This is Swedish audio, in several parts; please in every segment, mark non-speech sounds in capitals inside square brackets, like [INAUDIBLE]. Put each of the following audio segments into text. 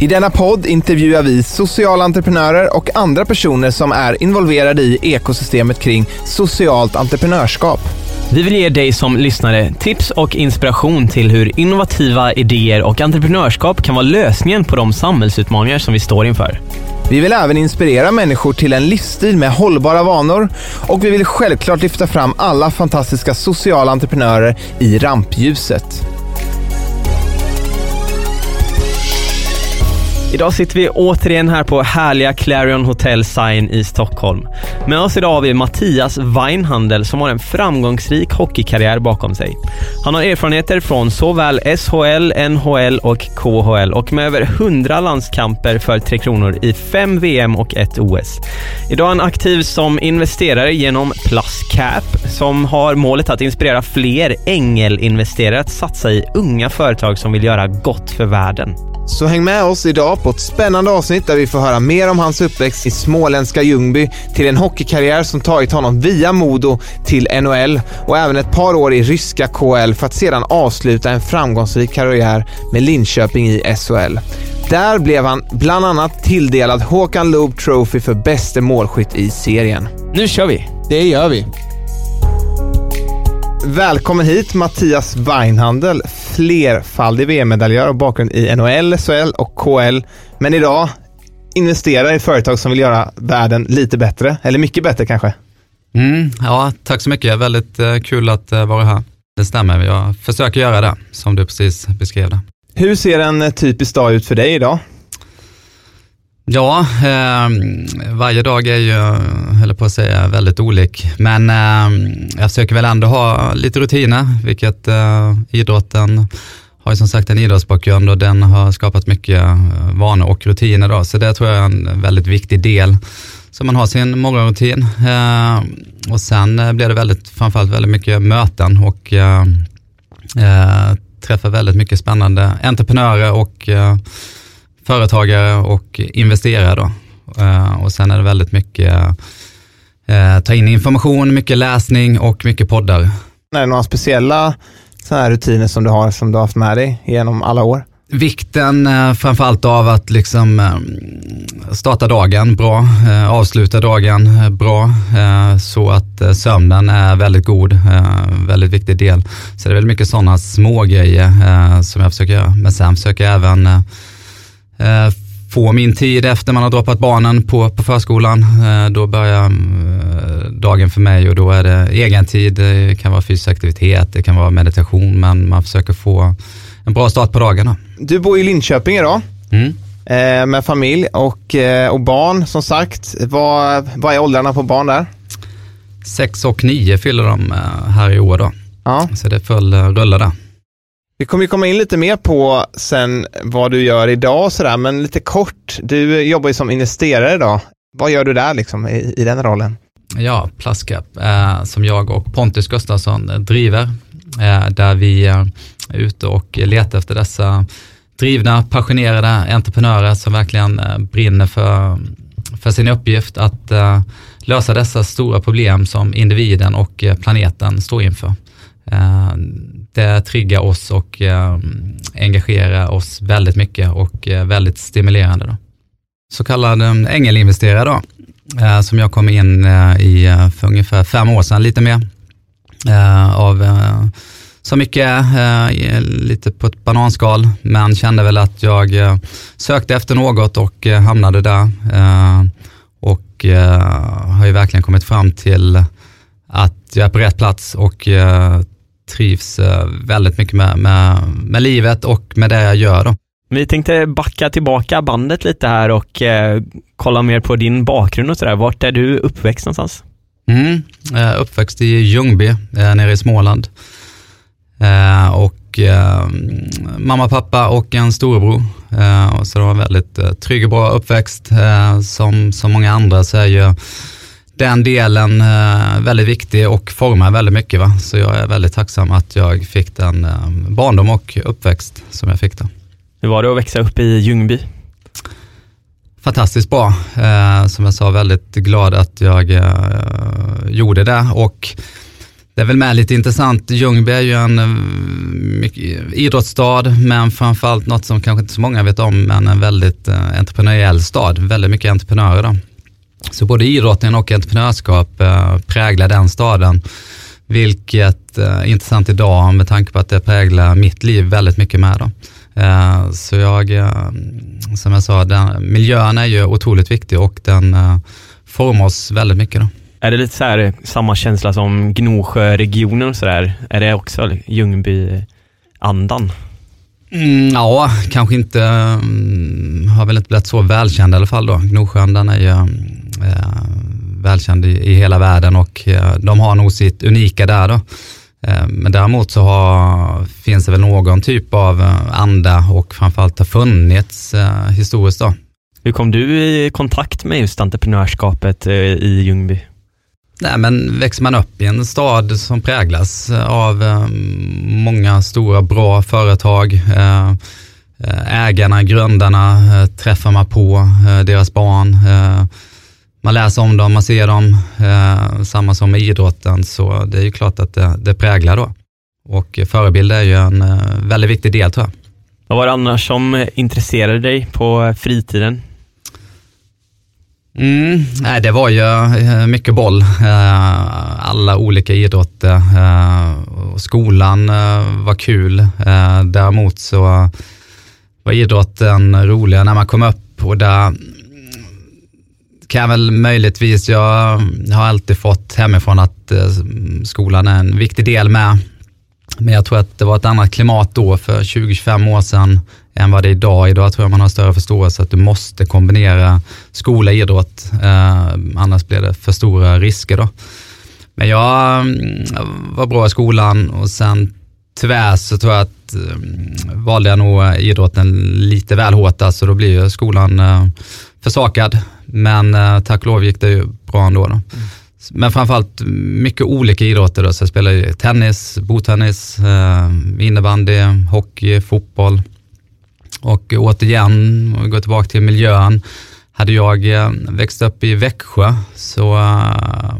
I denna podd intervjuar vi sociala entreprenörer och andra personer som är involverade i ekosystemet kring socialt entreprenörskap. Vi vill ge dig som lyssnare tips och inspiration till hur innovativa idéer och entreprenörskap kan vara lösningen på de samhällsutmaningar som vi står inför. Vi vill även inspirera människor till en livsstil med hållbara vanor och vi vill självklart lyfta fram alla fantastiska sociala entreprenörer i rampljuset. Idag sitter vi återigen här på härliga Clarion Hotel Sign i Stockholm. Med oss idag har vi Mattias Weinhandel som har en framgångsrik hockeykarriär bakom sig. Han har erfarenheter från såväl SHL, NHL och KHL och med över 100 landskamper för Tre Kronor i fem VM och ett OS. Idag är han aktiv som investerare genom Plus Cap som har målet att inspirera fler ängelinvesterare att satsa i unga företag som vill göra gott för världen. Så häng med oss idag på ett spännande avsnitt där vi får höra mer om hans uppväxt i småländska Ljungby till en hockeykarriär som tagit honom via Modo till NHL och även ett par år i ryska KL för att sedan avsluta en framgångsrik karriär med Linköping i SHL. Där blev han bland annat tilldelad Håkan Loob Trophy för bäste målskytt i serien. Nu kör vi! Det gör vi. Välkommen hit Mattias Weinhandel, flerfaldig VM-medaljör och bakgrund i NHL, SHL och KL. Men idag investerar i företag som vill göra världen lite bättre, eller mycket bättre kanske. Mm, ja, tack så mycket. Väldigt eh, kul att eh, vara här. Det stämmer, jag försöker göra det som du precis beskrev det. Hur ser en eh, typisk dag ut för dig idag? Ja, eh, varje dag är ju, höll på att säga, väldigt olik. Men eh, jag försöker väl ändå ha lite rutiner, vilket eh, idrotten har ju som sagt en idrottsbakgrund och den har skapat mycket eh, vanor och rutiner. Då. Så det tror jag är en väldigt viktig del. Så man har sin morgonrutin eh, och sen eh, blir det väldigt, framförallt väldigt mycket möten och eh, eh träffar väldigt mycket spännande entreprenörer och företagare och investerare. Då. Eh, och sen är det väldigt mycket eh, ta in information, mycket läsning och mycket poddar. Är det några speciella såna här rutiner som du har som du har haft med dig genom alla år? Vikten eh, framförallt av att liksom eh, starta dagen bra, eh, avsluta dagen bra så att sömnen är väldigt god, väldigt viktig del. Så det är väldigt mycket sådana små grejer som jag försöker göra. Men sen försöker jag även få min tid efter man har droppat barnen på, på förskolan. Eh, då börjar eh, dagen för mig och då är det egen tid. Det kan vara fysisk aktivitet, det kan vara meditation, men man försöker få en bra start på dagen. Du bor i Linköping idag. Mm. Med familj och, och barn som sagt. Vad, vad är åldrarna på barn där? Sex och nio fyller de här i år då. Ja. Så det är full rulle där. Vi kommer ju komma in lite mer på sen vad du gör idag och sådär, men lite kort. Du jobbar ju som investerare idag. Vad gör du där liksom i, i den rollen? Ja, Pluscap eh, som jag och Pontus Gustafsson driver, eh, där vi eh, är ute och letar efter dessa drivna, passionerade entreprenörer som verkligen eh, brinner för, för sin uppgift att eh, lösa dessa stora problem som individen och eh, planeten står inför. Eh, det triggar oss och eh, engagerar oss väldigt mycket och eh, väldigt stimulerande. Då. Så kallad ehm, ängelinvesterare då, eh, som jag kom in eh, i eh, för ungefär fem år sedan, lite mer. Av så mycket, lite på ett bananskal, men kände väl att jag sökte efter något och hamnade där. Och har ju verkligen kommit fram till att jag är på rätt plats och trivs eh, väldigt mycket med, med, med livet och med det jag gör. Då. Vi tänkte backa tillbaka bandet lite här och eh, kolla mer på din bakgrund och sådär. Vart är du uppväxt någonstans? Mm, eh, uppväxt i Ljungby, eh, nere i Småland. Eh, och eh, mamma, pappa och en storebror. Eh, så det var en väldigt eh, trygg och bra uppväxt. Som, som många andra så är ju den delen eh, väldigt viktig och formar väldigt mycket. Va? Så jag är väldigt tacksam att jag fick den eh, barndom och uppväxt som jag fick då. Hur var det att växa upp i Ljungby? Fantastiskt bra. Eh, som jag sa, väldigt glad att jag gjorde det och det är väl med lite intressant. Ljungby är ju en idrottsstad, men framförallt något som kanske inte så många vet om, men en väldigt entreprenöriell stad. Väldigt mycket entreprenörer då. Så både idrotten och entreprenörskap eh, präglar den staden, vilket är eh, intressant idag med tanke på att det präglar mitt liv väldigt mycket med. Då. Eh, så jag, som jag sa, den, miljön är ju otroligt viktig och den formar oss väldigt mycket. Då. Är det lite så här, samma känsla som Gnosjöregionen och sådär? Är det också Ljungby-andan? Mm, ja, kanske inte, mm, har väl inte blivit så välkänd i alla fall då. Den är ju eh, välkänd i, i, hela världen och eh, de har nog sitt unika där då. Eh, men däremot så har, finns det väl någon typ av eh, anda och framförallt har funnits eh, historiskt då. Hur kom du i kontakt med just entreprenörskapet eh, i Ljungby? Nej, men växer man upp i en stad som präglas av många stora bra företag, ägarna, grundarna träffar man på, deras barn, man läser om dem, man ser dem, samma som med idrotten, så det är ju klart att det, det präglar då. Och förebild är ju en väldigt viktig del tror jag. Vad var det annars som intresserade dig på fritiden? Mm, nej, det var ju eh, mycket boll, eh, alla olika idrotter. Eh, skolan var kul, däremot så var idrotten roligare när man kom upp och där kan jag väl möjligtvis, jag har alltid fått hemifrån att eh, skolan är en viktig del med. Men jag tror att det var ett annat klimat då för 20-25 år sedan än vad det är idag. Idag tror jag man har större förståelse att du måste kombinera skola och idrott, eh, annars blir det för stora risker. Då. Men jag mm, var bra i skolan och sen tyvärr så tror jag att eh, valde jag nog idrotten lite väl hårt, alltså då blir ju skolan eh, försakad. Men eh, tack och lov gick det ju bra ändå. Då. Mm. Men framförallt mycket olika idrotter. Då. Så jag spelar tennis, bordtennis, eh, innebandy, hockey, fotboll. Och återigen, om vi går tillbaka till miljön, hade jag eh, växt upp i Växjö så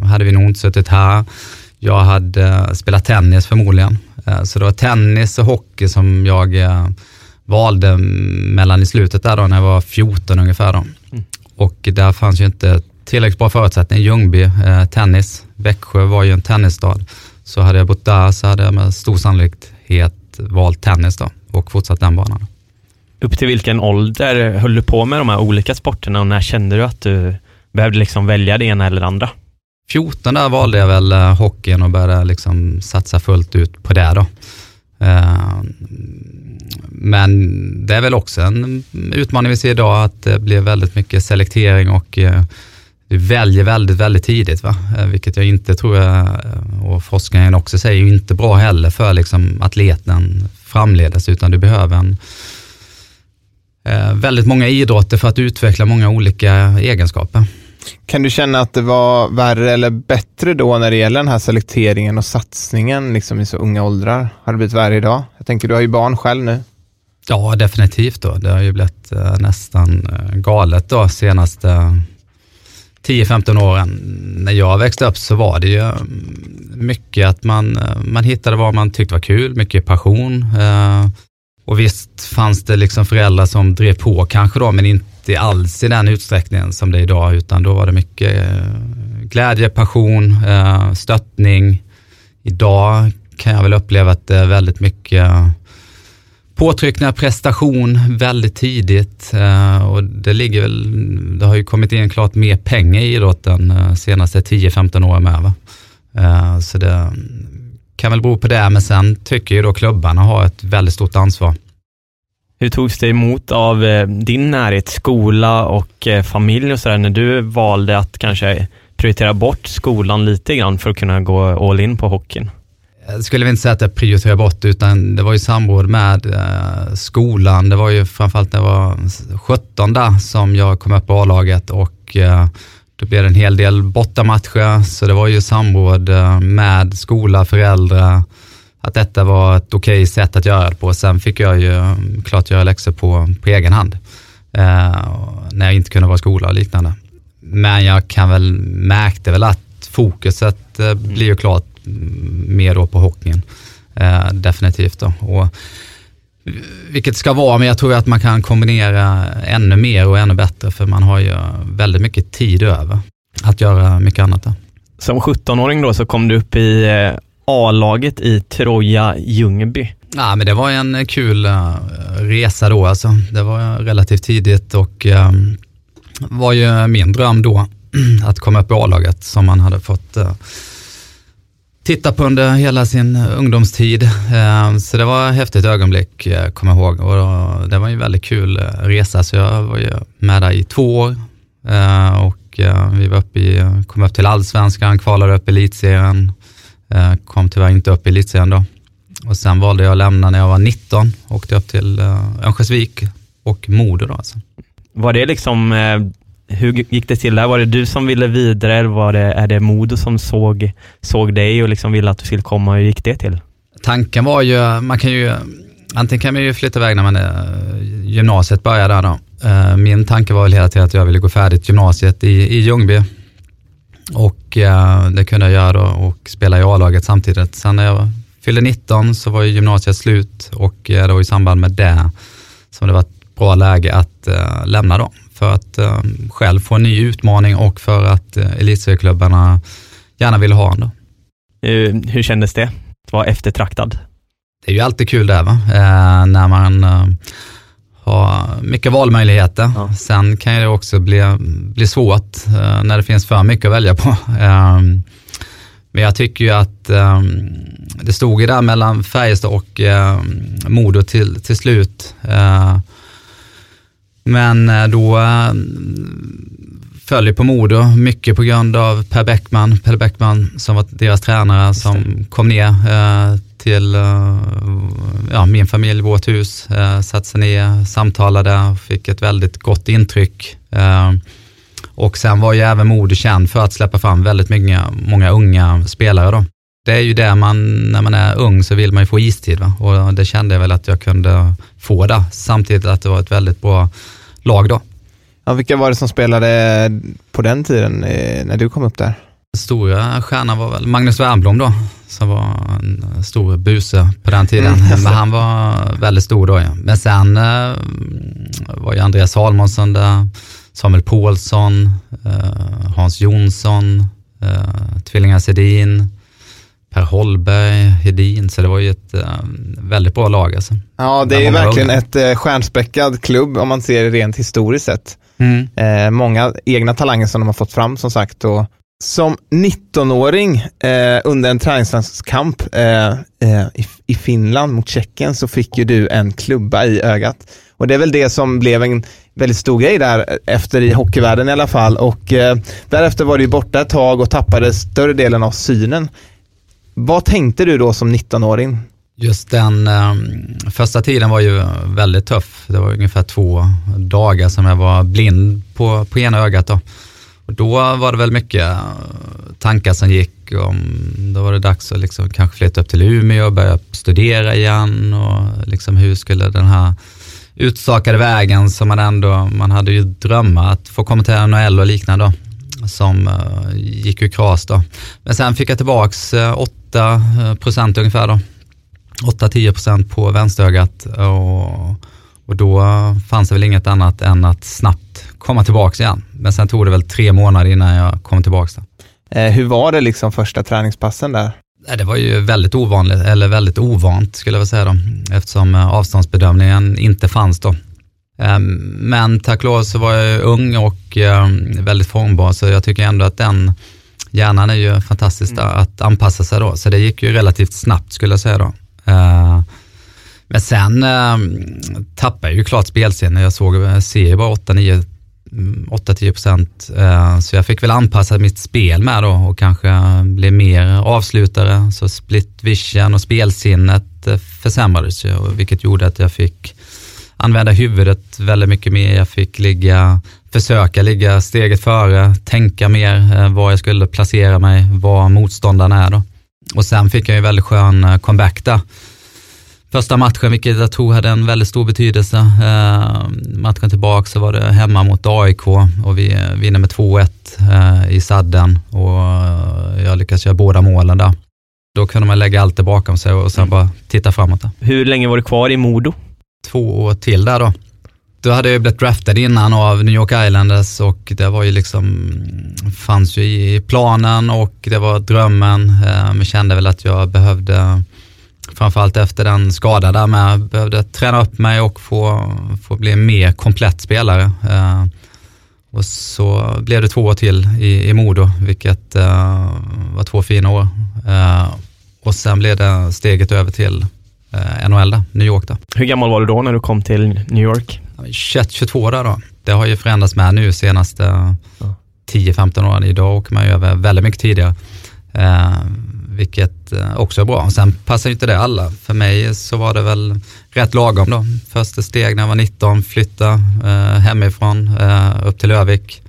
hade vi nog inte suttit här. Jag hade spelat tennis förmodligen. Så det var tennis och hockey som jag valde mellan i slutet där då när jag var 14 ungefär. Då. Mm. Och där fanns ju inte tillräckligt bra förutsättningar. Ljungby, tennis. Växjö var ju en tennisstad. Så hade jag bott där så hade jag med stor sannolikhet valt tennis då och fortsatt den banan. Upp till vilken ålder höll du på med de här olika sporterna och när kände du att du behövde liksom välja det ena eller det andra? 14 där valde jag väl eh, hockeyn och började liksom satsa fullt ut på det då. Ehm, men det är väl också en utmaning vi ser idag att det blir väldigt mycket selektering och eh, du väljer väldigt, väldigt tidigt, va? Eh, vilket jag inte tror, eh, och forskningen också säger, inte bra heller för liksom atleten framledes, utan du behöver en väldigt många idrotter för att utveckla många olika egenskaper. Kan du känna att det var värre eller bättre då när det gäller den här selekteringen och satsningen liksom i så unga åldrar? Har det blivit värre idag? Jag tänker, du har ju barn själv nu. Ja, definitivt. Då. Det har ju blivit eh, nästan eh, galet de senaste 10-15 åren. När jag växte upp så var det ju mm, mycket att man, eh, man hittade vad man tyckte var kul, mycket passion. Eh, och visst fanns det liksom föräldrar som drev på kanske då, men inte alls i den utsträckningen som det är idag, utan då var det mycket eh, glädje, passion, eh, stöttning. Idag kan jag väl uppleva att det är väldigt mycket eh, påtryckningar, prestation väldigt tidigt och det ligger väl, det har ju kommit in klart mer pengar i idrotten senaste 10-15 åren med. Va? Så det kan väl bero på det, men sen tycker ju då klubbarna har ett väldigt stort ansvar. Hur togs det emot av eh, din närhet, skola och eh, familj och sådär när du valde att kanske prioritera bort skolan lite grann för att kunna gå all in på hockeyn? Eh, jag skulle inte säga att jag prioriterade bort utan det var ju samråd med eh, skolan. Det var ju framförallt när jag var 17 där som jag kom upp på A-laget och eh, då blev det en hel del bortamatcher så det var ju samråd eh, med skola, föräldrar att detta var ett okej sätt att göra det på. Sen fick jag ju mm, klart göra läxor på, på egen hand eh, när jag inte kunde vara i skola och liknande. Men jag kan väl märkte väl att fokuset eh, blir ju klart mer då på hockeyn. Eh, definitivt då. Och, vilket ska vara, men jag tror att man kan kombinera ännu mer och ännu bättre för man har ju väldigt mycket tid över att göra mycket annat. Då. Som 17-åring då så kom du upp i eh, A-laget i Troja Ljungby. Ja, men det var en eh, kul eh, resa då alltså. Det var eh, relativt tidigt och um, var ju min dröm då [CLEARS THROAT] att komma upp i A-laget som man hade fått uh, titta på under hela sin ungdomstid. Uh, så det var ett häftigt ögonblick, uh, kommer jag ihåg. Och det var en väldigt kul resa, så jag var ju med där i två år. och vi var uppe i, kom upp till allsvenskan, kvalade upp i elitserien, kom tyvärr inte upp i elitserien då. Och sen valde jag att lämna när jag var 19 och åkte upp till eh, Örnsköldsvik och Modo då alltså. Var det liksom, eh, hur gick det till där? Var det du som ville vidare eller var det, är det Modo som såg, såg dig och liksom ville att du skulle komma? Hur gick det till? Tanken var ju, man kan ju, antingen kan man ju flytta iväg när man är, gymnasiet börjar där då. Min tanke var väl hela tiden att jag ville gå färdigt gymnasiet i, i Ljungby och eh, det kunde jag göra då och spela i A-laget samtidigt. Sen när jag fyllde 19 så var ju gymnasiet slut och eh, det var i samband med det som det var ett bra läge att eh, lämna då. För att eh, själv få en ny utmaning och för att eh, elitserieklubbarna gärna ville ha en då. Uh, hur kändes det? Att vara eftertraktad? Det är ju alltid kul det va? Eh, när man eh, ha mycket valmöjligheter. Ja. Sen kan det också bli, bli svårt uh, när det finns för mycket att välja på. Um, [LAUGHS] men jag tycker ju att um, det stod ju där mellan Färjestad och uh, Modo till, till slut. Uh, men då uh, föll ju på Modo, mycket på grund av Per Bäckman, Pelle Bäckman som var deras tränare som kom ner till eh, ja, min familj, vårt hus, eh, uh, satte sig ner, samtalade fick ett väldigt gott intryck. Eh, och sen var ju även Modo känd för att släppa fram väldigt många, många unga spelare då. Det är ju det man, när man är ung så vill man ju få istid va? och det kände jag väl att jag kunde få det. Samtidigt att det var ett väldigt bra lag då. Ja, vilka var det som spelade på den tiden när du kom upp där? Stora stjärnan var väl Magnus Wernbloom då, som var en stor buse på den tiden. Mm, Men han var väldigt stor då ja. Men sen eh, var ju Andreas Salmonsson där, Samuel Paulsson, eh, Hans Jonsson, eh, tvillingar Sedin, Per Holberg, Hedin, så det var ju ett eh, väldigt bra lag alltså. Ja, det är ju verkligen ett eh, stjärnspäckad klubb om man ser det rent historiskt sett. Mm. Eh, många egna talanger som de har fått fram som sagt och som 19-åring eh, under en träningslandskamp eh, eh, i, i, Finland mot Tjeckien så fick ju du en klubba i ögat. Och det är väl det som blev en väldigt stor grej där eh, efter i hockeyvärlden i alla fall. Och eh, därefter var du borta ett tag och tappade större delen av synen. Vad tänkte du då som 19-åring? Just den eh, första tiden var ju väldigt tuff. Det var ungefär två dagar som jag var blind på, på ena ögat. Då. Då var det väl mycket eh, tankar som gick om, då var det dags att liksom kanske flytta upp till Umeå och börja studera igen och liksom hur skulle den här utstakade vägen som man ändå, man hade ju drömmar att få komma till NHL och liknande då, som uh, gick ju kras då. Men sen fick jag tillbaks eh, uh, 8 procent ungefär då. 8-10 procent på vänsterögat och, och då fanns det väl inget annat än att snabbt komma tillbaka igen. Men sen tog det väl tre månader innan jag kom tillbaka. Eh, hur var det liksom första träningspassen där? Det var ju väldigt ovanligt, eller väldigt ovant skulle jag säga då, eftersom eh, avståndsbedömningen inte fanns då. Ehm, men tack och lov så var jag ung och ehm, väldigt formbar, så jag tycker ändå att den hjärnan är ju fantastisk mm. att anpassa sig då, så det gick ju relativt snabbt skulle jag säga då. Ehm, men sen tappade jag ju klart spelsinne, jag såg, ser ju bara 8-9 Mm, 8-10 procent. Eh, så jag fick väl anpassa mitt spel med då och kanske bli mer avslutare. Så split vision och spelsinnet eh, försämrades ju, vilket gjorde att jag fick använda huvudet väldigt mycket mer. Jag fick ligga, försöka ligga steget före, tänka mer eh, var jag skulle placera mig, var motståndarna är då. Och sen fick jag ju väldigt skön comeback där första matchen, vilket jag tror hade en väldigt stor betydelse. Eh, matchen tillbaka så var det hemma mot AIK och vi vinner med 2-1 eh, i sadden och jag lyckas göra båda målen där. Då kunde man lägga allt det bakom sig och sen mm. bara titta framåt. Där. Hur länge var du kvar i Modo? Två år till där då. Då hade jag blivit draftad innan av New York Islanders och det var ju liksom, fanns ju i planen och det var drömmen. Eh, men kände väl att jag behövde framförallt efter den skada där med. Behövde träna upp mig och få, få bli mer komplett spelare. Eh, och så blev det två år till i, i Modo, vilket eh, var två fina år. Eh, och sen blev det steget över till eh, NHL, där, New York. Där. Hur gammal var du då när du kom till New York? 21-22 där då. Det har ju förändrats med nu senaste ja. 10-15 åren. Idag åker man ju över väldigt mycket tidigare. Eh, vilket eh, också är bra. Sen passar inte det alla. För mig så var det väl rätt lagom då. Första steg när jag var 19, flytta eh, hemifrån eh, upp till Övik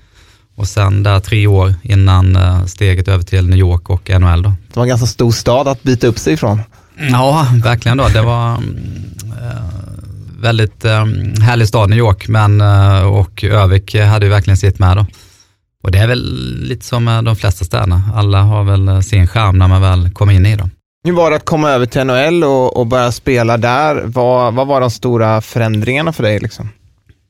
och sen där tre år innan steget över till New York och NHL då. Det var en ganska stor stad att byta upp sig ifrån. Ja, verkligen då. Det var eh, väldigt härlig stad New York men, och Övik hade ju verkligen sitt med då. Och det är väl lite som med de flesta städerna. Alla har väl sin charm när man väl kommer in i dem. Hur var det att komma över till NHL och, och börja spela där? Vad, vad var de stora förändringarna för dig? Liksom?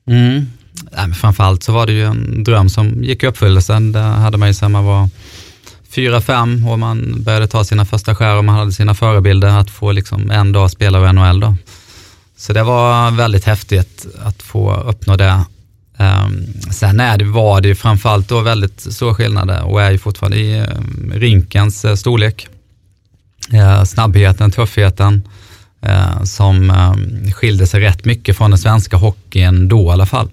Mm. Ja, men framförallt så var det ju en dröm som gick i uppfyllelse. Det hade man ju sedan man var fyra, fem och man började ta sina första skär och man hade sina förebilder att få liksom en dag spela i NHL. Då. Så det var väldigt häftigt att få uppnå det Um, sen är det, var det framförallt då väldigt stora skillnader och är ju fortfarande i ehm, um, rinkens uh, eh, storlek. Uh, snabbheten, tuffheten uh, som um, skilde sig rätt mycket från den svenska hockeyn då i alla fall.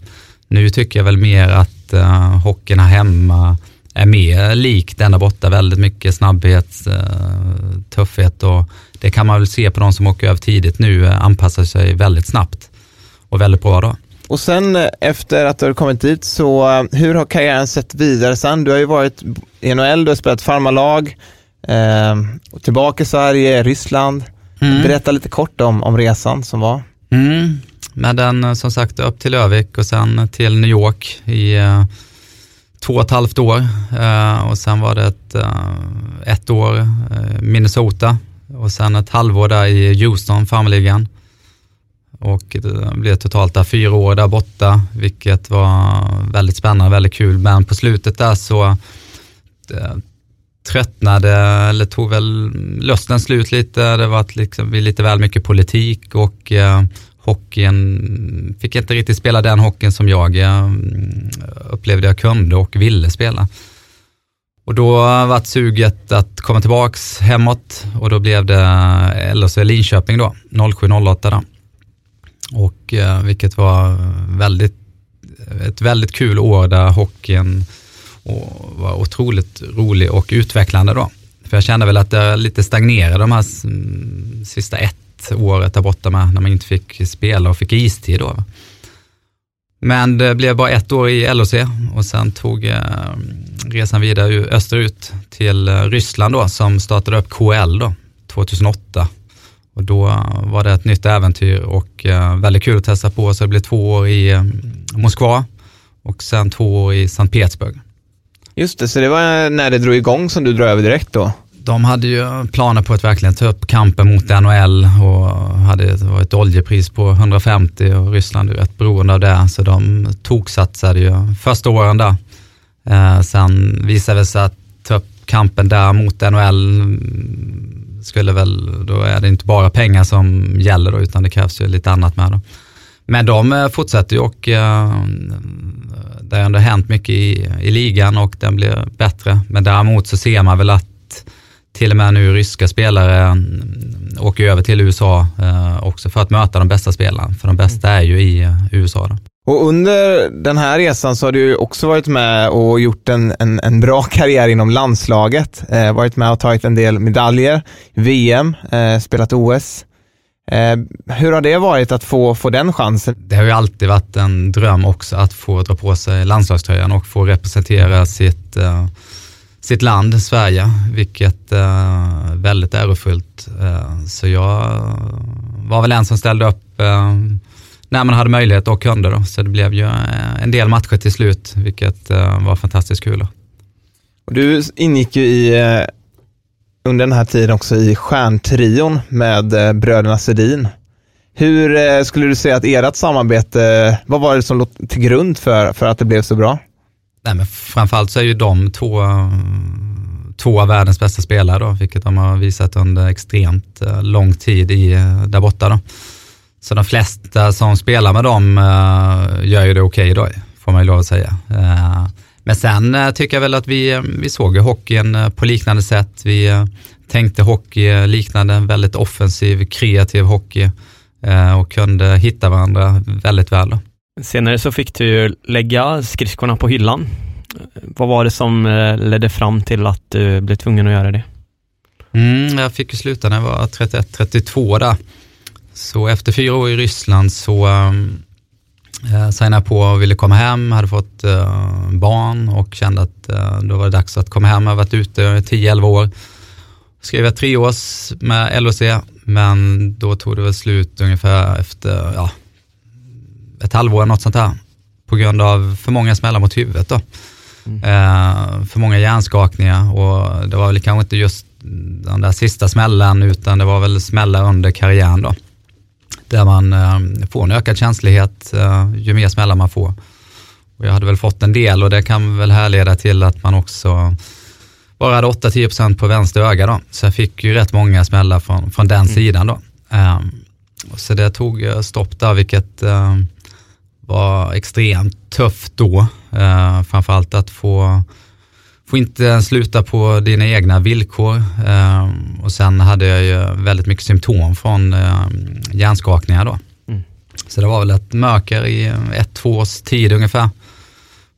Nu tycker jag väl mer att uh, hockeyn här hemma är mer lik den där borta. Väldigt mycket snabbhet, uh, tuffhet och det kan man väl se på de som åker över tidigt nu, anpassar sig väldigt snabbt och väldigt bra då. Och sen eh, efter att du har kommit dit, så eh, hur har karriären sett vidare sen? Du har ju varit i NHL, du har spelat farmarlag, eh, tillbaka i Sverige, Ryssland. Mm. Berätta lite kort om, om resan som var. Mm. Men den eh, som sagt upp till Övik och sen till New York i eh, två och ett halvt år. Eh, och sen var det ett, ett år Minnesota och sen ett halvår där i Houston, farmarligan. Och det blev totalt där fyra år där borta, vilket var väldigt spännande, väldigt kul. Men på slutet där så eh, tröttnade, eller tog väl lusten slut lite. Det var liksom lite väl mycket politik och eh, hockeyn, fick inte riktigt spela den hockeyn som jag eh, upplevde jag kunde och ville spela. Och då var suget att komma tillbaks hemåt och då blev det LHC Linköping då, 0708 då och eh, vilket var väldigt, ett väldigt kul år där hockeyn och var otroligt rolig och utvecklande då. För jag kände väl att det lite stagnerade de här sista ett året där borta med när man inte fick spela och fick istid då. Men det blev bara ett år i LHC och sen tog eh, resan vidare österut till eh, Ryssland då som startade upp KL då 2008 och då var det ett nytt äventyr och eh, väldigt kul att testa på. Så det blev två år i eh, Moskva och sen två år i Sankt Petersburg. Just det, så det var när det drog igång som du drog över direkt då? De hade ju planer på att verkligen ta upp kampen mot NHL och hade ett oljepris på 150 och Ryssland är rätt beroende av det så de toksatsade ju första åren där. Eh, sen visade det sig att ta upp kampen där mot NHL skulle väl, då är det inte bara pengar som gäller då, utan det krävs ju lite annat med. Då. Men de eh, fortsätter ju och uh, det har ändå hänt mycket i, i ligan och den blir bättre. Men däremot så ser man väl att till och med nu ryska spelare mm, åker över till USA uh, också för att möta de bästa spelarna. För de bästa är ju i USA. Då. Och under den här resan så har du också varit med och gjort en, en, en bra [LAUGHS] karriär inom landslaget. Eh, varit med och tagit en del medaljer, VM, eh, spelat OS. Eh, hur har det varit att få, få den chansen? Det har ju alltid varit en dröm också att få dra på sig landslagströjan och få representera sitt, eh, sitt land, Sverige, vilket är väldigt ärofullt. Eh, så jag var väl en som ställde upp när man hade möjlighet och kunde. Då. Så det blev ju en del matcher till slut, vilket var fantastiskt kul. Och du ingick ju i under den här tiden också i stjärntrion med eh, bröderna Sedin. Hur eh, skulle du säga att ert samarbete, vad var det som låg till grund för, för att det blev så bra? Nej, men framförallt så är ju de två, två av världens bästa spelare, då, vilket de har visat under extremt eh, lång tid i, där borta. Då. Så de flesta som spelar med dem gör ju det okej okay då, får man ju lov att säga. Men sen eh, tycker jag väl att vi, eh, vi såg hockeyn eh, på liknande sätt. Vi tänkte hockey liknande en väldigt offensiv, kreativ hockey och kunde hitta varandra väldigt väl. Senare så fick du lägga skridskorna på hyllan. Vad var det som ledde fram till att du blev tvungen att göra det? Mm, jag fick ju sluta när jag var 31-32 där. Så efter fyra år i Ryssland så um, eh, signade på och ville komma hem, hade fått eh, barn och kände att eh, då var det dags att komma hem. Jag har varit ute 10-11 år. Skrev jag tre års med LOC, men då tog det väl slut ungefär efter ja, ett halvår, något sånt här. På grund av för många smällar mot huvudet då. Mm. Eh, för många hjärnskakningar och det var väl kanske inte just den där sista smällen utan det var väl smällar under karriären då där man eh, får en ökad känslighet eh, ju mer smällar man får. Och jag hade väl fått en del och det kan väl härleda till att man också bara hade 8-10% på vänster öga då. Så jag fick ju rätt många smällar från, från den mm. sidan då. Um, så det tog stopp där vilket var extremt tufft då. Framförallt att få får inte sluta på dina egna villkor. Eh, och sen hade jag ju väldigt mycket symptom från eh, hjärnskakningar då. Mm. Så det var väl ett mörker i ett, två års tid ungefär.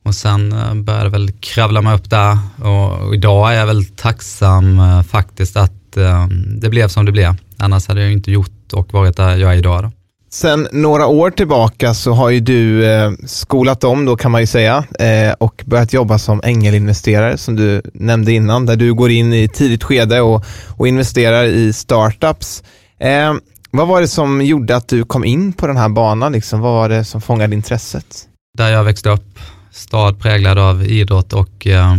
Och sen eh, började jag väl kravla mig upp där och idag är jag väl tacksam eh, faktiskt att eh, det blev som det blev. Annars hade jag inte gjort och varit där jag är idag. Då. Sen några år tillbaka så har ju du eh, skolat om då kan man ju säga eh, och börjat jobba som ängelinvesterare som du nämnde innan, där du går in i tidigt skede och, och investerar i startups. Eh, vad var det som gjorde att du kom in på den här banan? Liksom? Vad var det som fångade intresset? Där jag växte upp, stad präglad av idrott och eh,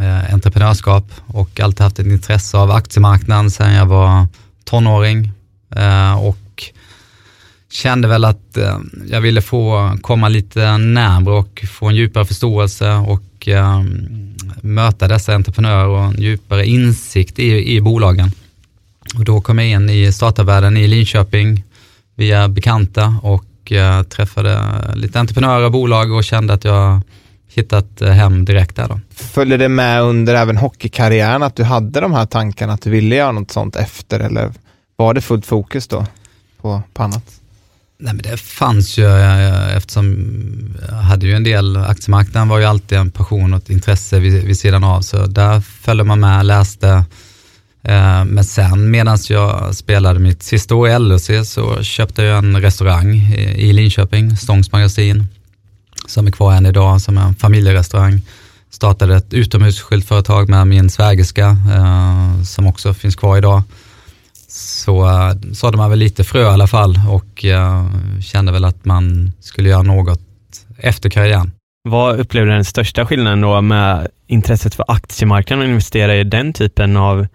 eh entreprenörskap och alltid haft ett intresse av aktiemarknaden sedan jag var tonåring eh, och kände väl att eh, jag ville få komma lite närmare och få en djupare förståelse och eh, möta dessa entreprenörer och en djupare insikt i, i bolagen. Och då kom jag in i startupvärlden i Linköping via bekanta och eh, träffade lite entreprenörer och bolag och kände att jag hittat eh, hem direkt där. Då. Följde det med under även hockeykarriären att du hade de här tankarna att du ville göra något sånt efter eller var det fullt fokus då på, på annat? Nej men det fanns ju eh, eftersom jag hade ju en del, aktiemarknaden var ju alltid en passion och ett intresse vid, vid sidan av så där följde man med, läste. Eh, men sen medan jag spelade mitt sista år i LHC så köpte jag en restaurang i Linköping, Stångs magasin, som är kvar än idag som är en familjerestaurang. Startade ett utomhusskyltföretag med min svägerska eh, som också finns kvar idag så uh, sådde man väl lite frö i alla fall och uh, kände väl att man skulle göra något efter karriären. Vad upplevde du den största skillnaden då med intresset för aktiemarknaden och investera i den typen av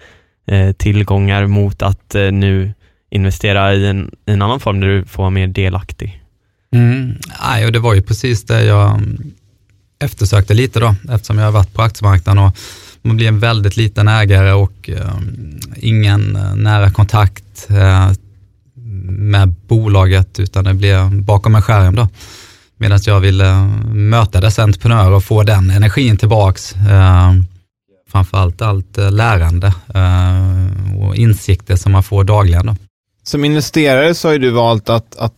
eh, tillgångar mot att eh, nu investera i en, i en, annan form där du får vara mer delaktig? Mm, nej, och det var ju precis det jag eftersökte lite då eftersom jag har varit på aktiemarknaden och man blir en väldigt liten ägare och ehm, ingen eh, nära kontakt eh, med bolaget utan det blir bakom en skärm då. Medan jag ville eh, möta dessa entreprenörer och få den energin tillbaks. Ehm, framförallt allt lärande och insikter som man får dagligen. Då. Som investerare så har ju du valt att, att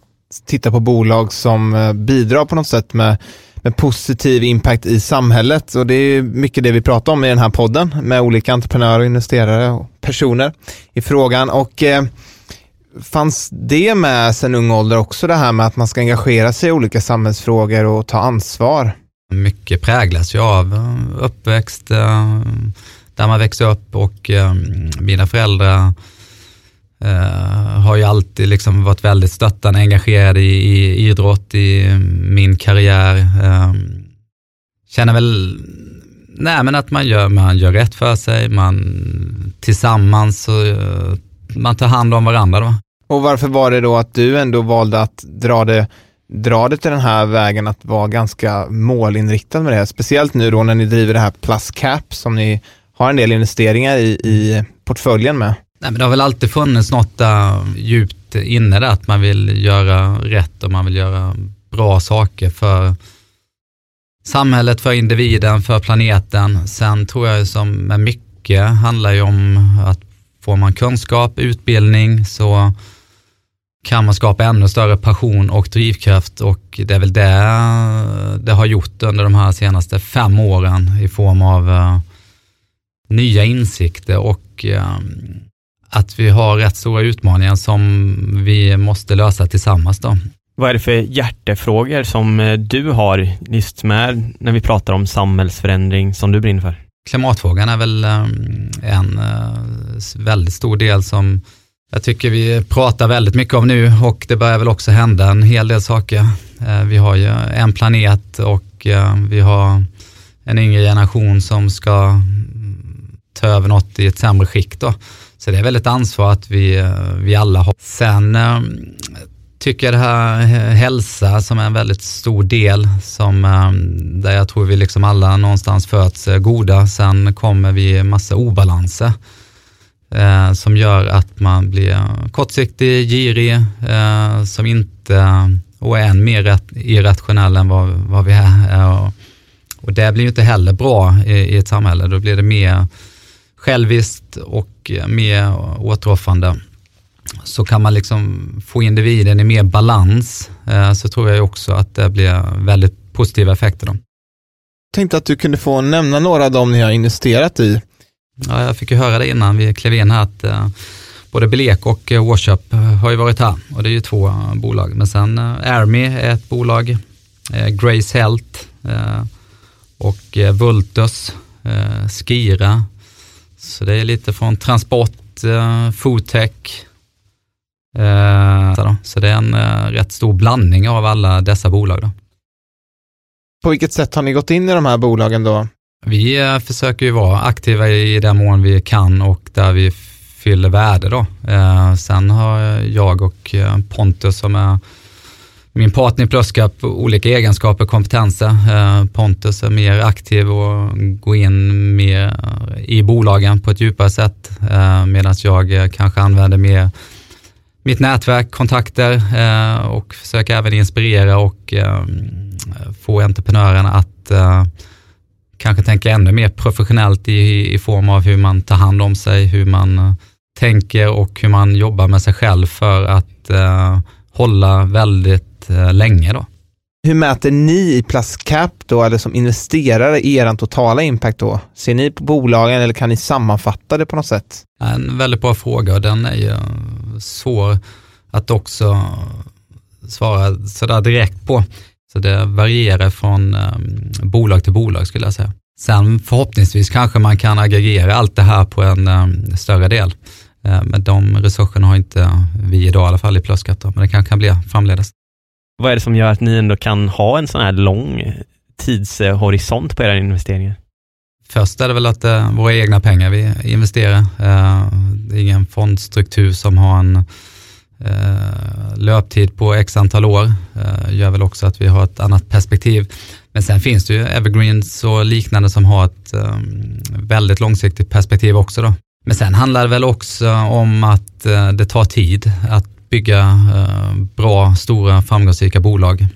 titta på bolag som bidrar på något sätt med, med positiv impact i samhället och det är mycket det vi pratar om i den här podden med olika entreprenörer, investerare och personer i frågan och eh, fanns det med sen ung ålder också det här med att man ska engagera sig i olika samhällsfrågor och ta ansvar? Mycket präglas ju av eh, uppväxt, eh, där man växer upp och eh, mina föräldrar Eh, har ju alltid liksom varit väldigt stöttande, engagerad i, i idrott, i mm, min karriär. Ehm, känner väl nej, men att man gör, man gör rätt för sig, man tillsammans så, eh, man tar hand om varandra. Då. Och varför var det då att du ändå valde att dra det dra det till den här vägen att vara ganska målinriktad med det. här? Speciellt nu då när ni driver det här plus cap som ni har en del investeringar i, i portföljen med. Nej, men det har väl alltid funnits något uh, djupt inne där, att man vill göra rätt och man vill göra bra saker för samhället, för individen, för planeten. Sen tror jag som med mycket handlar ju om att får man kunskap, utbildning så kan man skapa ännu större passion och drivkraft och det är väl det eh, det har gjort under de här senaste fem åren i form av uh, nya insikter och uh, att vi har rätt stora utmaningar som vi måste lösa tillsammans. Då. Vad är det för hjärtefrågor som eh, du har just med när vi pratar om samhällsförändring som du brinner för? Klimatfrågan är väl en väldigt stor del som jag tycker vi pratar väldigt mycket om nu och det börjar väl också hända en hel del saker. Eh, vi har ju en planet och eh, vi har en yngre generation som ska ta över något i ett sämre skick då. Så det är väl ett ansvar att vi, eh, vi alla har. Sen eh, tycker jag det här hälsa som är en väldigt stor del som eh, där jag tror vi liksom alla någonstans föds goda. Sen kommer vi massa obalanser eh, som gör att man blir kortsiktig, girig, eh, som inte, och är än mer irrationell än vad, vad vi är. Och, och det blir ju inte heller bra i, i, ett samhälle, då blir det mer själviskt och mer återoffrande. Så kan man liksom få individen i mer balans eh, så tror jag också att det blir väldigt positiva effekter. Då. Tänkte att du kunde få nämna några av dem ni har investerat i. Ja, jag fick ju höra det innan vi klev in här att eh, både Belek och eh, Washup har ju varit här och det är ju två eh, bolag. Men sen eh, Airme är ett bolag, eh, Grace Health eh, och eh, Vultus, eh, Skira. Så det är lite från transport, eh, foodtech. Eh, så det är en eh, rätt stor blandning av alla dessa bolag. Då. På vilket sätt har ni gått in i de här bolagen då? Vi eh, försöker ju vara aktiva i den mån vi kan och där vi fyller värde då. Eh, sen har jag och eh, Pontus som är min partner i Pluscap olika egenskaper, kompetenser. Eh, Pontus är mer aktiv och går in mer eh, i bolagen på ett djupare sätt eh, medan jag kanske använder mer mitt nätverk, kontakter och försöker även inspirera och få entreprenörerna att kanske tänka ännu mer professionellt i, i form av hur man tar hand om sig, hur man tänker och hur man jobbar med sig själv för att hålla väldigt uh, länge. Då. Hur mäter ni i Pluscap då, eller som investerare, er totala impact då? Ser ni på bolagen eller kan ni sammanfatta det på något sätt? En väldigt bra fråga och den är ju svår att också svara sådär direkt på. Så det varierar från um, bolag till bolag skulle jag säga. Sen förhoppningsvis kanske man kan aggregera allt det här på en um, större del. Men de resurserna har inte vi idag i alla fall i Pluscat, men det kanske kan bli framledes. Vad är det som gör att ni ändå kan ha en sån här lång tidshorisont på era investeringar? Först är det väl att det är våra egna pengar vi investerar. Eh, det är ingen fondstruktur som har en Eh, löptid på x antal år eh, gör väl också att vi har ett annat perspektiv. Men sen finns det ju evergreens och liknande som har ett eh, väldigt långsiktigt perspektiv också. Då. Men sen handlar det väl också om att det tar tid att bygga eh, bra, stora, framgångsrika bolag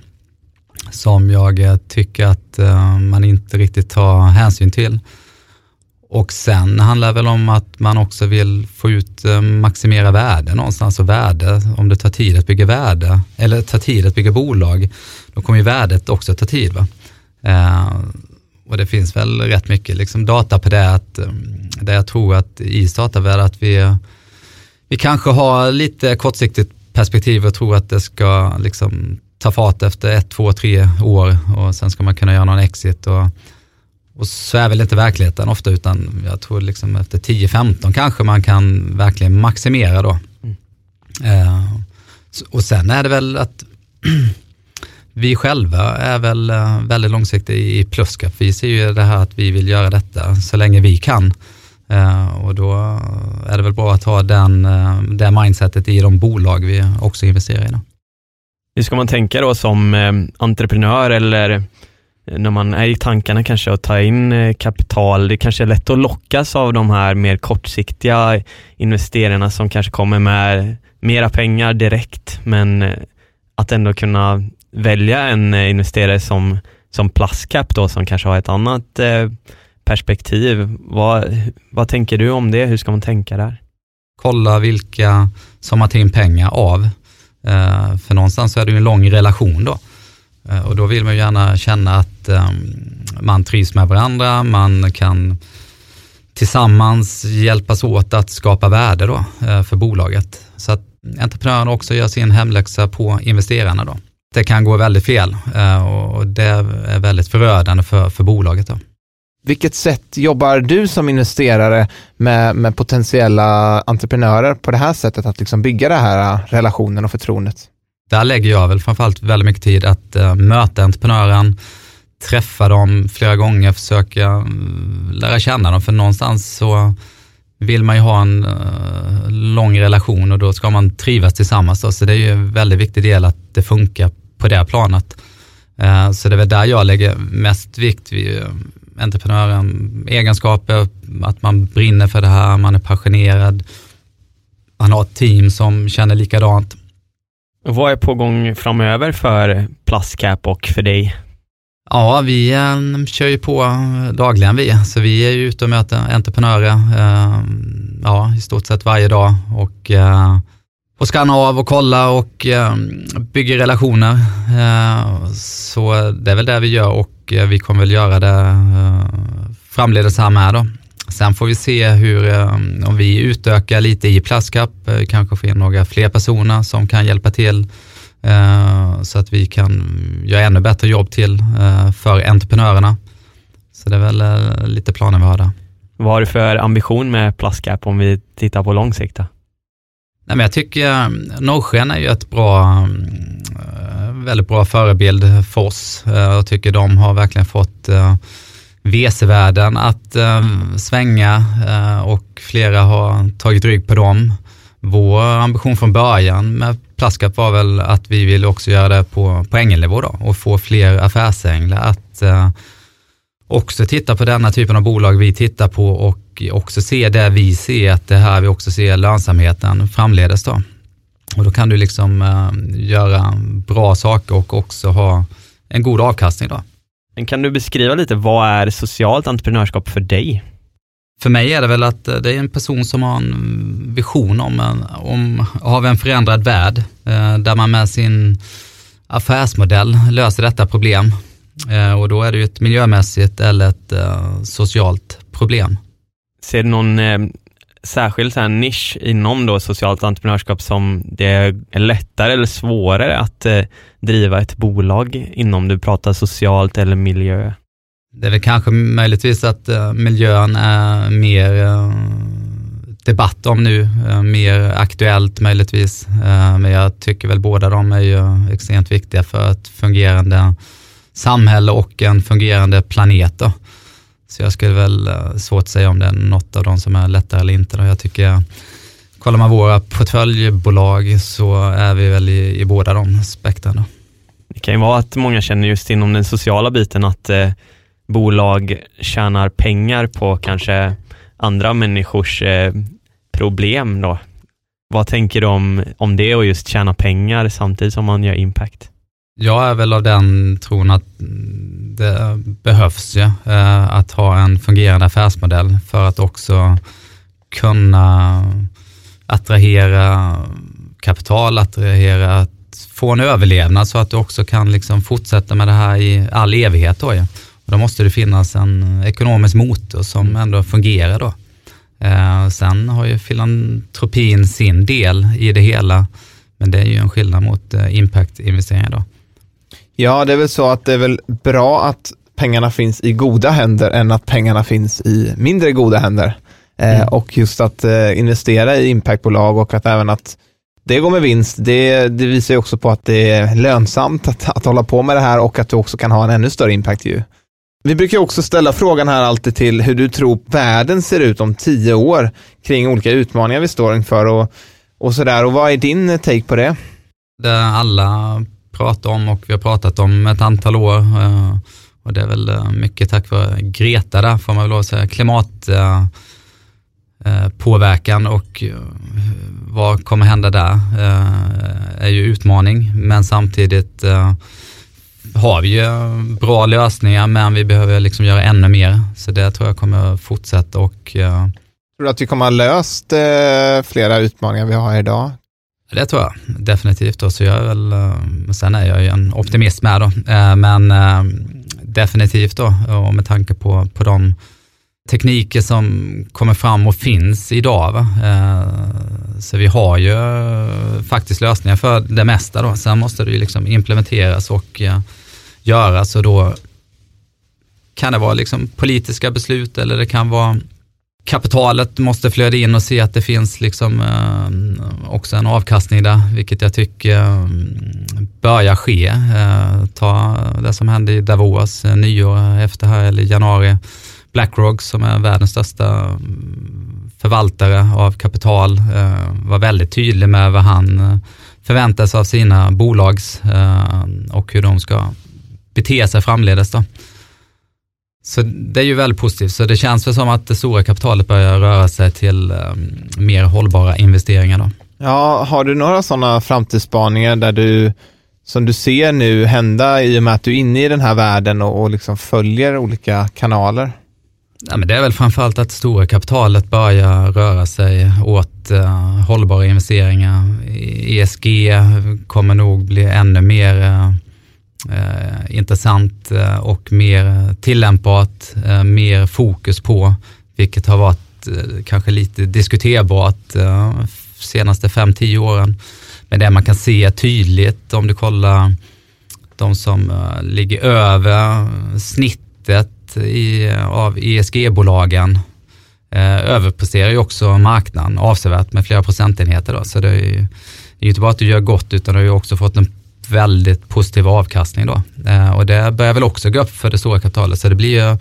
som jag eh, tycker att eh, man inte riktigt tar hänsyn till. Och sen handlar det väl om att man också vill få ut, maximera värde någonstans och värde, om det tar tid att bygga värde, eller tar tid att bygga bolag, då kommer ju värdet också ta tid. Va? Eh, och det finns väl rätt mycket liksom data på det, att, där jag tror att i startarvärde att vi, vi kanske har lite kortsiktigt perspektiv och tror att det ska liksom ta fart efter ett, två, tre år och sen ska man kunna göra någon exit. Och, och så är väl inte verkligheten ofta utan jag tror liksom efter 10-15 kanske man kan verkligen maximera då. Mm. Eh, och sen är det väl att [CLEARS THROAT] vi själva är väl eh, väldigt långsiktiga i Pluscap. Vi ser ju det här att vi vill göra detta så länge vi kan. Eh, och då är det väl bra att ha den, eh, det mindsetet i de bolag vi också investerar i. Då. Hur ska man tänka då som eh, entreprenör eller eh, när man är i tankarna kanske att ta in eh, kapital, det kanske är lätt att lockas av de här mer kortsiktiga investerarna som kanske kommer med mera pengar direkt, men att ändå kunna välja en investerare som, som Pluscap då, som kanske har ett annat eh, perspektiv. Vad, vad tänker du om det? Hur ska man tänka där? Kolla vilka som man tar in pengar av. Eh, för någonstans så är det ju en lång relation då. Eh, och då vill man ju gärna känna att ehm, man trivs med varandra, man kan tillsammans hjälpas åt att skapa värde då eh, för bolaget. Så att entreprenören också gör sin hemläxa på investerarna då det kan gå väldigt fel och det är väldigt förödande för, för bolaget. Då. Vilket sätt jobbar du som investerare med, med potentiella entreprenörer på det här sättet att liksom bygga den här äh, relationen och förtroendet? Där lägger jag väl framförallt väldigt mycket tid att äh, möta entreprenören, träffa dem flera gånger, försöka äh, lära känna dem, för någonstans så vill man ju ha en äh, lång relation och då ska man trivas tillsammans. Då. Så det är ju en väldigt viktig del att det funkar på det planet. Äh, så det är väl där jag lägger mest vikt vid äh, entreprenören, egenskaper, att man brinner för det här, man är passionerad, man har ett team som känner likadant. Vad är på gång framöver för Pluscap och för dig? Ja, vi äh, kör ju på dagligen vi, så vi är ju ute och möter entreprenörer äh, ja, i stort sett varje dag och äh, och skanna av och kolla och eh, bygger relationer. Eh, så det är väl det vi gör och eh, vi kommer väl göra det eh, framledes här med då. Sen får vi se hur, eh, om vi utökar lite i Plaskap, eh, kanske får in några fler personer som kan hjälpa till eh, så att vi kan göra ännu bättre jobb till eh, för entreprenörerna. Så det är väl eh, lite planer vi har där. Vad har du för ambition med Plaskap om vi tittar på lång sikt? Då? Nej, men jag tycker eh, Norrsken är ju ett bra, eh, väldigt bra förebild för oss. Eh, jag tycker de har verkligen fått VC-världen att svänga och flera har tagit rygg på dem. Vår ambition från början med Plaskat var väl att vi vill också göra det på, på ängelnivå då och få fler affärsänglar att också titta på denna typen av bolag vi tittar på och också se det vi ser, att det här vi också ser lönsamheten framledes då. Och då kan du liksom uh, göra bra saker och också ha en god avkastning då. Men kan du beskriva lite, vad är socialt entreprenörskap för dig? För mig är det väl att det är en person som har en vision om, en, om av en förändrad värld, uh, där man med sin affärsmodell löser detta problem Eh, och då är det ju ett miljömässigt eller ett eh, socialt problem. Ser du någon eh, särskild så här nisch inom då socialt entreprenörskap som det är lättare eller svårare att eh, driva ett bolag inom? Du pratar socialt eller miljö. Det är väl kanske möjligtvis att eh, miljön är mer eh, debatt om nu, mer aktuellt möjligtvis. men jag tycker väl båda de är ju extremt viktiga för ett fungerande samhälle och en fungerande planet. Då. Så jag skulle väl eh, svårt att säga om det är något av dem som är lättare eller inte. Då. Jag tycker, kollar man våra portföljbolag så är vi väl i, i båda de spektren. Det kan ju vara att många känner just inom den sociala biten att eh, bolag tjänar pengar på kanske andra människors eh, problem då. Vad tänker du om, om det och just tjäna pengar samtidigt som man gör impact? Jag är väl av den tron att det behövs ju eh, att ha en fungerande affärsmodell för att också kunna attrahera kapital, attrahera att få en överlevnad så att du också kan liksom fortsätta med det här i all evighet. Då, ja. och då måste det finnas en ekonomisk motor som ändå fungerar. Då. Eh, sen har ju filantropin sin del i det hela, men det är ju en skillnad mot eh, impact-investeringar. Då. Ja, det är väl så att det är väl bra att pengarna finns i goda händer än att pengarna finns i mindre goda händer. Eh, mm. och just att eh, investera i impactbolag och att även att det går med vinst, det, det visar ju också på att det är lönsamt att, att hålla på med det här och att du också kan ha en ännu större impact ju. Vi brukar också ställa frågan här alltid till hur du tror världen ser ut om tio år kring olika utmaningar vi står inför och, och sådär. Och vad är din take på det? Det alla prata om och vi har pratat om ett antal år eh, och det är väl eh, mycket tack vare Greta där får man väl lov att säga. klimatpåverkan eh, och vad kommer hända där är ju utmaning men samtidigt har vi ju bra lösningar men vi behöver liksom göra ännu mer så det tror jag kommer fortsätta och Tror du att vi kommer ha löst flera utmaningar vi har idag? Det tror jag definitivt. Då, så jag är väl, eh, sen är jag ju en optimist med då, eh, men eh, definitivt då och med tanke på, på de tekniker som kommer fram och finns idag. Va? så vi har ju faktiskt lösningar för det mesta. Då. Sen måste det ju liksom implementeras och göras och då kan det vara liksom politiska beslut eller det kan vara kapitalet måste flöda in och se att det finns liksom också en avkastning där, vilket jag tycker mm, börjar ske. Eh, ta det som hände i Davos eh, nyår efter här, eller januari Blackrock som är världens största mm, förvaltare av kapital eh, var väldigt tydlig med vad han förväntar sig av sina bolags och hur de ska bete sig framledes. Då. Så det är ju väldigt positivt. Så det känns väl som att det stora kapitalet börjar röra sig till mer hållbara investeringar. Då. Ja, har du några sådana framtidsspaningar där du som du ser nu hända i och med att du är inne i den här världen och, och liksom följer olika kanaler? Ja, men det är väl framförallt att stora kapitalet börjar röra sig åt uh, hållbara investeringar. ESG kommer nog bli ännu mer uh, intressant eh, och mer tillämpbart, mer fokus på, vilket har varit kanske lite diskuterbart senaste 5-10 åren. Men det man kan se tydligt om du kollar de som ligger över snittet i, av ESG-bolagen eh, överpresterar ju också marknaden avsevärt med flera procentenheter. Då. Så det är ju det är inte bara att du gör gott utan du har ju också fått en väldigt positiv avkastning då. Eh, och det börjar väl också gå upp för det stora kapitalet så det blir ju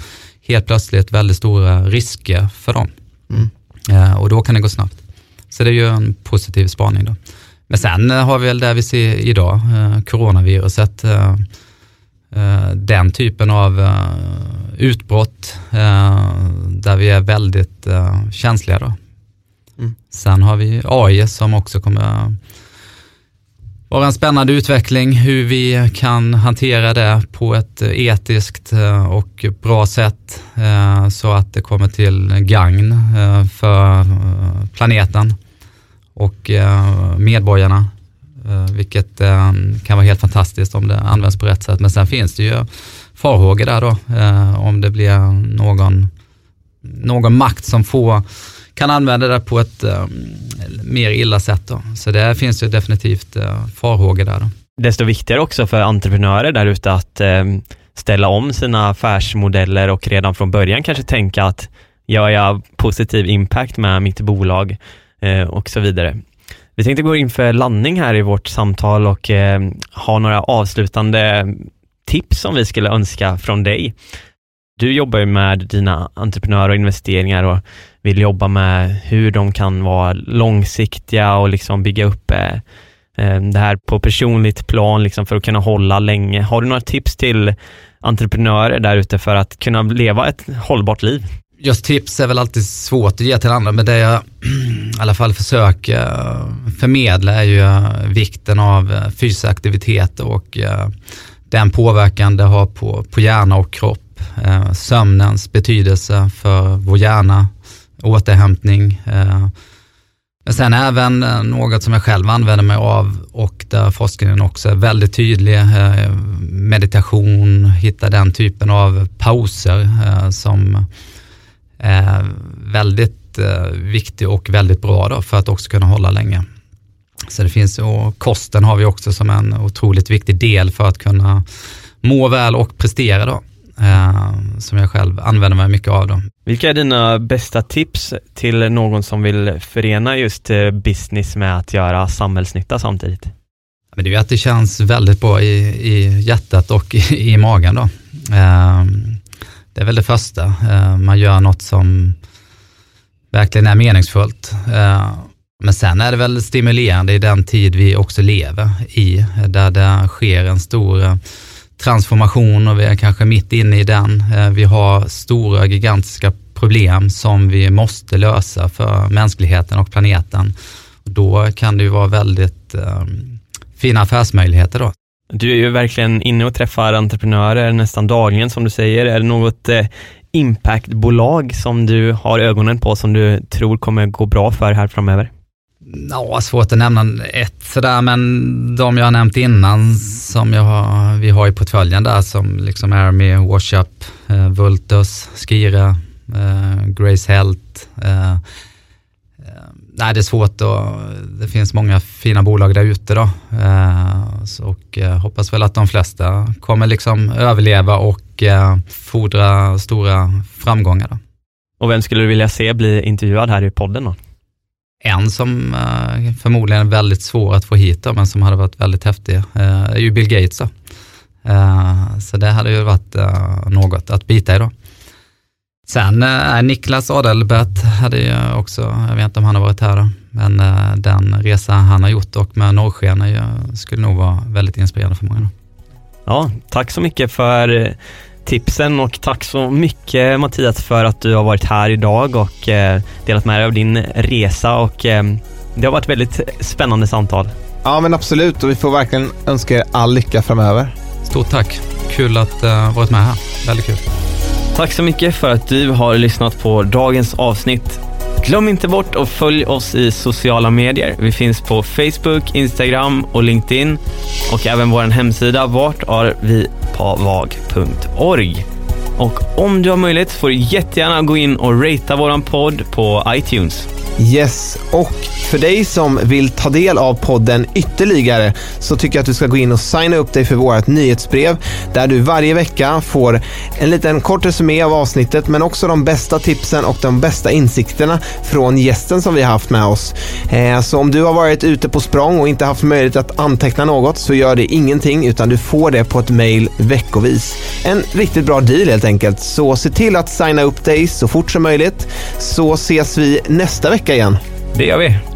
helt plötsligt väldigt stora risker för dem. Mm. Eh, och då kan det gå snabbt. Så det är ju en positiv spaning då. Men sen har vi väl det vi ser idag, eh, coronaviruset. Eh, Eh, den typen av eh, utbrott eh, där vi är väldigt känsliga. Då. Mm. Sen har vi AI som också kommer vara en spännande utveckling, hur vi kan hantera det på ett etiskt och bra sätt så att det kommer till gagn för planeten och eh, medborgarna. Eh, vilket eh, kan vara helt fantastiskt om det används på rätt sätt. Men sen finns det ju farhågor där då, eh, om det blir någon, någon makt som får kan använda det på ett eh, mer illa sätt. Då. Så det finns ju definitivt eh, farhågor där. Då. Desto viktigare också för entreprenörer där ute att ställa om sina affärsmodeller och redan från början kanske tänka att gör jag positiv impact med mitt bolag Eh, och så vidare. Vi tänkte gå in för landning här i vårt samtal och eh, ha några avslutande tips som vi skulle önska från dig. Du jobbar ju med dina entreprenörer och investeringar och vill jobba med hur de kan vara långsiktiga och liksom bygga upp eh, eh det här på personligt plan liksom för att kunna hålla länge. Har du några tips till entreprenörer där ute för att kunna leva ett hållbart liv? Just tips är väl alltid svårt att ge till andra, men det jag [CLEARS THROAT] i alla fall försöker eh, förmedla är ju eh, vikten av eh, fysisk aktivitet och den påverkan det har på, på hjärna och kropp. Sömnens betydelse för vår hjärna, återhämtning. Men sen även något som jag själv använder mig av och där forskningen också är väldigt tydlig. Meditation, hitta den typen av pauser som är väldigt eh, viktig och väldigt bra då för att också kunna hålla länge. Så det finns, och kosten har vi också som en otroligt viktig del för att kunna må väl och prestera då. Eh, som jag själv använder mig mycket av. Då. Vilka är dina bästa tips till någon som vill förena just eh, business med att göra samhällsnytta samtidigt? Men det är ju att det känns väldigt bra i, i hjärtat och i, i magen. Då. Eh, det är väl det första. Eh, man gör något som verkligen är meningsfullt. Eh, men sen är det väl stimulerande i den tid vi också lever i, där det sker en stor eh, transformation och vi är kanske mitt inne i den. Eh, vi har stora gigantiska problem som vi måste lösa för mänskligheten och planeten. Då kan det ju vara väldigt eh, fina affärsmöjligheter då. Du är ju verkligen inne och träffar entreprenörer nästan dagligen som du säger. Är det något eh, impactbolag som du har ögonen på som du tror kommer gå bra för här framöver? Ja, svårt att nämna ett sådär, men de jag har nämnt innan som jag har, vi har i portföljen där som liksom Army, Washup, eh, Vultus, Skira, eh, Grace Health, eh, nej, det är svårt och det finns många fina bolag där ute då. Eh, och eh, hoppas väl att de flesta kommer liksom överleva och eh, fordra stora framgångar. Då. Och vem skulle du vilja se bli intervjuad här i podden då? En som förmodligen är väldigt svår att få hit då, men som hade varit väldigt häftig är ju Bill Gates. Då. Så det hade ju varit något att bita i då. Sen eh, Niklas Adelbert hade ju också, jag vet inte om han har varit här då, men eh, den resa han har gjort och med norrsken eh, skulle nog vara väldigt inspirerande för många. Ja, tack så mycket för eh, tipsen och tack så mycket Mattias för att du har varit här idag och eh, delat med dig av din resa och eh, det har varit väldigt spännande samtal. Ja men absolut och vi får verkligen önska er all lycka framöver. Stort tack, kul att ha varit med här, väldigt kul. Tack så mycket för att du har lyssnat på dagens avsnitt. Glöm inte bort att följa oss i sociala medier. Vi finns på Facebook, Instagram och LinkedIn och även vår hemsida vartarvipavag.org. Och om du har möjlighet får du jättegärna gå in och ratea våran podd på iTunes. Yes, och för dig som vill ta del av podden ytterligare så tycker jag att du ska gå in och signa upp dig för vårt nyhetsbrev där du varje vecka får en liten kort resumé av avsnittet men också de bästa tipsen och de bästa insikterna från gästen som vi har haft med oss. Eh, så om du har varit ute på språng och inte haft möjlighet att anteckna något så gör det ingenting utan du får det på ett mail veckovis. En riktigt bra deal helt enkelt. Så se till att signa upp dig så fort som möjligt så ses vi nästa vecka vecka igen. Det gör vi.